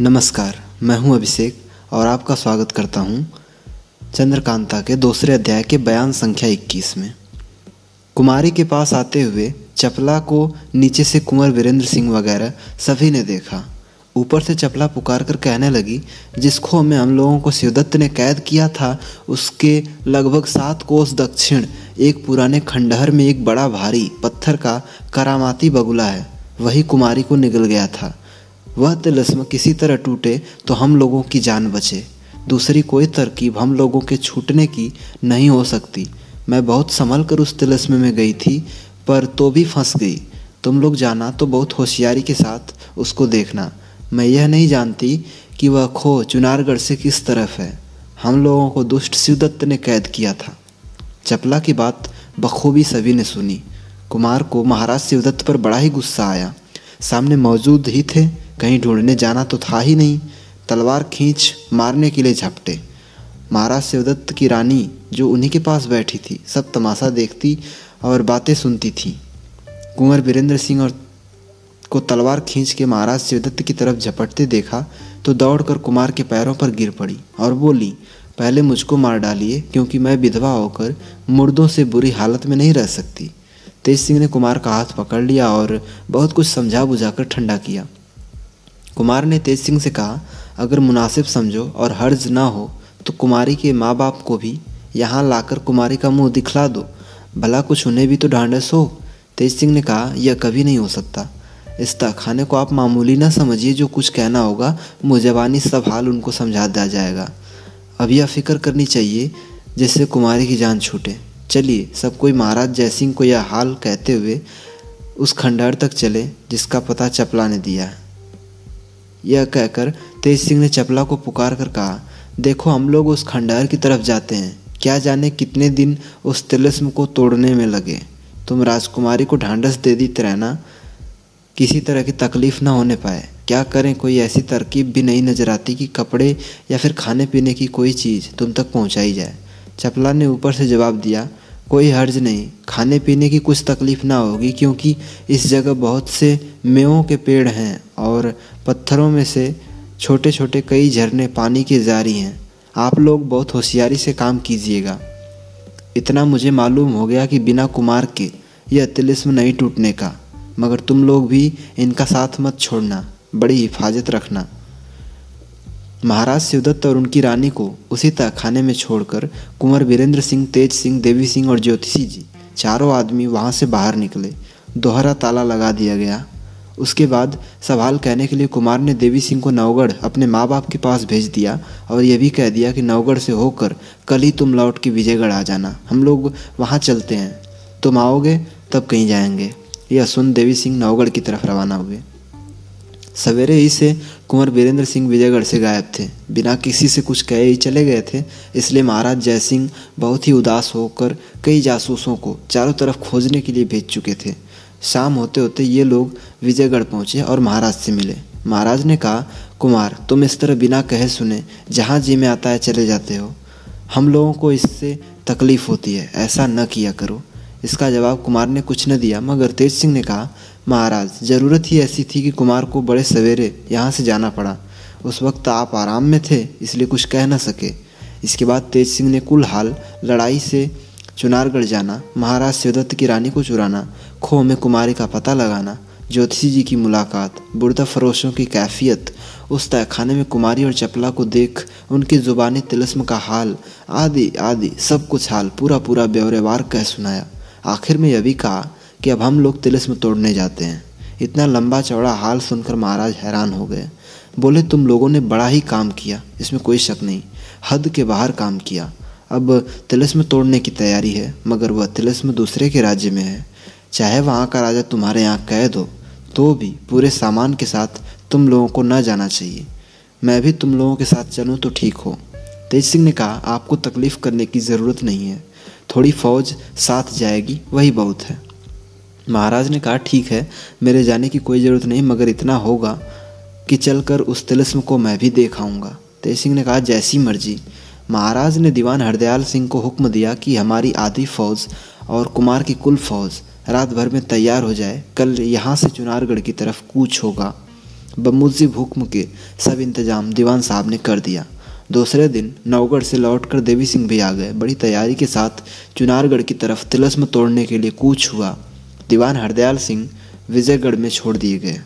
नमस्कार, मैं हूँ अभिषेक और आपका स्वागत करता हूँ चंद्रकांता के दूसरे अध्याय के बयान संख्या 21 में। कुमारी के पास आते हुए चपला को नीचे से कुंवर वीरेंद्र सिंह वगैरह सभी ने देखा। ऊपर से चपला पुकार कर कहने लगी, जिस खो में हम लोगों को शिवदत्त ने कैद किया था, उसके लगभग सात कोस दक्षिण, एक पुराने खंडहर में एक बड़ा भारी पत्थर का करामाती बगुला है, वही कुमारी को निगल गया था। वह तिलस्म किसी तरह टूटे तो हम लोगों की जान बचे। दूसरी कोई तरकीब हम लोगों के छूटने की नहीं हो सकती। मैं बहुत संभल कर उस तिलस्म में गई थी, पर तो भी फंस गई। तुम लोग जाना तो बहुत होशियारी के साथ उसको देखना। मैं यह नहीं जानती कि वह खो चुनारगढ़ से किस तरफ़ है। हम लोगों को दुष्ट शिवदत्त ने कैद किया था। चपला की बात बखूबी सभी ने सुनी। कुमार को महाराज शिवदत्त पर बड़ा ही गुस्सा आया। सामने मौजूद ही थे कहीं ढूँढने जाना तो था ही नहीं। तलवार खींच मारने के लिए झपटे। महाराज शिवदत्त की रानी, जो उन्हीं के पास बैठी थी, सब तमाशा देखती और बातें सुनती थी। कुंवर वीरेंद्र सिंह और को तलवार खींच के महाराज शिवदत्त की तरफ़ झपटते देखा तो दौड़कर कुमार के पैरों पर गिर पड़ी और बोली, पहले मुझको मार डालिए, क्योंकि मैं विधवा होकर मुर्दों से बुरी हालत में नहीं रह सकती। तेज सिंह ने कुमार का हाथ पकड़ लिया और बहुत कुछ समझा बुझाकर ठंडा किया। कुमार ने तेज सिंह से कहा, अगर मुनासिब समझो और हर्ज ना हो तो कुमारी के माँ बाप को भी यहाँ लाकर कुमारी का मुँह दिखला दो। भला कुछ उन्हें भी तो ढांढस हो। तेज सिंह ने कहा, यह कभी नहीं हो सकता। इस खाने को आप मामूली ना समझिए, जो कुछ कहना होगा, मुजबानी सब हाल उनको समझा दिया जाएगा। अब यह फ़िक्र करनी चाहिए, जिससे कुमारी की जान छूटे। चलिए, सब कोई महाराज जयसिंह को यह हाल कहते हुए उस खंडहर तक चले, जिसका पता चपला ने दिया है। यह कहकर तेज सिंह ने चपला को पुकार कर कहा, देखो, हम लोग उस खंडहर की तरफ़ जाते हैं। क्या जाने कितने दिन उस तिलस्म को तोड़ने में लगे। तुम राजकुमारी को ढांढस दे दी रहना, किसी तरह की तकलीफ़ ना होने पाए। क्या करें, कोई ऐसी तरकीब भी नहीं, नज़र आती कि कपड़े या फिर खाने पीने की कोई चीज़ तुम तक पहुंचाई जाए। चपला ने ऊपर से जवाब दिया कोई हर्ज नहीं। खाने पीने की कुछ तकलीफ़ ना होगी, क्योंकि इस जगह बहुत से मेवों के पेड़ हैं और पत्थरों में से छोटे छोटे कई झरने पानी के जारी हैं। आप लोग बहुत होशियारी से काम कीजिएगा। इतना मुझे मालूम हो गया कि बिना कुमार के यह तिलिस्म नहीं टूटने का। मगर तुम लोग भी इनका साथ मत छोड़ना, बड़ी हिफाजत रखना। महाराज शिवदत्त और उनकी रानी को उसी तह खाने में छोड़कर कुंवर वीरेंद्र सिंह, तेज सिंह, देवी सिंह और ज्योतिषी जी चारों आदमी वहाँ से बाहर निकले। दोहरा ताला लगा दिया गया। उसके बाद सवाल कहने के लिए कुमार ने देवी सिंह को नवगढ़ अपने माँ बाप के पास भेज दिया और यह भी कह दिया कि नवगढ़ से होकर कल ही तुम लौट के विजयगढ़ आ जाना। हम लोग वहाँ चलते हैं। तुम आओगे तब कहीं जाएँगे। यह सुन देवी सिंह नवगढ़ की तरफ़ रवाना हुए। सवेरे ही से कुंवर वीरेंद्र सिंह विजयगढ़ से गायब थे। बिना किसी से कुछ कहे ही चले गए थे, इसलिए महाराज जयसिंह बहुत ही उदास होकर कई जासूसों को चारों तरफ़ खोजने के लिए भेज चुके थे। शाम होते होते ये लोग विजयगढ़ पहुँचे और महाराज से मिले। महाराज ने कहा, कुमार, तुम इस तरह बिना कहे सुने जहाँ जी में आता है चले जाते हो। हम लोगों को इससे तकलीफ़ होती है, ऐसा न किया करो। इसका जवाब कुमार ने कुछ न दिया, मगर तेज सिंह ने कहा महाराज, ज़रूरत ही ऐसी थी कि कुमार को बड़े सवेरे यहाँ से जाना पड़ा। उस वक्त आप आराम में थे, इसलिए कुछ कह न सके। इसके बाद तेज सिंह ने कुल हाल लड़ाई से चुनारगढ़ जाना, महाराज शिवदत्त की रानी को चुराना खो में कुमारी का पता लगाना, ज्योतिषी जी की मुलाकात, बुरदा फरोशों की कैफियत, उस तहखाने में कुमारी और चपला को देख, उनकी ज़ुबानी तिलस्म का हाल, आदि आदि, सब कुछ हाल पूरा पूरा ब्यौरेवार कह सुनाया। आखिर में यह भी कहा कि अब हम लोग तिलस्म तोड़ने जाते हैं। इतना लंबा चौड़ा हाल सुनकर महाराज हैरान हो गए। बोले, तुम लोगों ने बड़ा ही काम किया, इसमें कोई शक नहीं। हद के बाहर काम किया। अब तिलस्म तोड़ने की तैयारी है, मगर वह तिलस्म दूसरे के राज्य में है। चाहे वहाँ का राजा तुम्हारे यहाँ कैद हो तो भी पूरे सामान के साथ तुम लोगों को न जाना चाहिए। मैं भी तुम लोगों के साथ चलूँ तो ठीक हो। तेज सिंह ने कहा, आपको तकलीफ़ करने की ज़रूरत नहीं है। थोड़ी फौज साथ जाएगी, वही बहुत है। महाराज ने कहा, ठीक है, मेरे जाने की कोई ज़रूरत नहीं, मगर इतना होगा कि चलकर उस तिलस्म को मैं भी देख आऊँगा। तेज सिंह ने कहा, जैसी मर्ज़ी। महाराज ने दीवान हरदयाल सिंह को हुक्म दिया कि हमारी आधी फौज और कुमार की कुल फौज रात भर में तैयार हो जाए। कल यहाँ से चुनारगढ़ की तरफ़ कूच होगा। बमुजी हुक्म के सब इंतज़ाम दीवान साहब ने कर दिया। दूसरे दिन नवगढ़ से लौटकर देवी सिंह भी आ गए। बड़ी तैयारी के साथ चुनारगढ़ की तरफ़ तिलस्म तोड़ने के लिए कूच हुआ। दीवान हरदयाल सिंह विजयगढ़ में छोड़ दिए गए।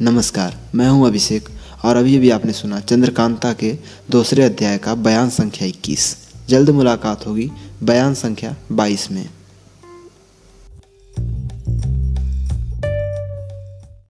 नमस्कार, मैं हूँ अभिषेक और अभी अभी आपने सुना चंद्रकांता के दूसरे अध्याय का बयान संख्या 21 जल्द मुलाकात होगी बयान संख्या 22 में।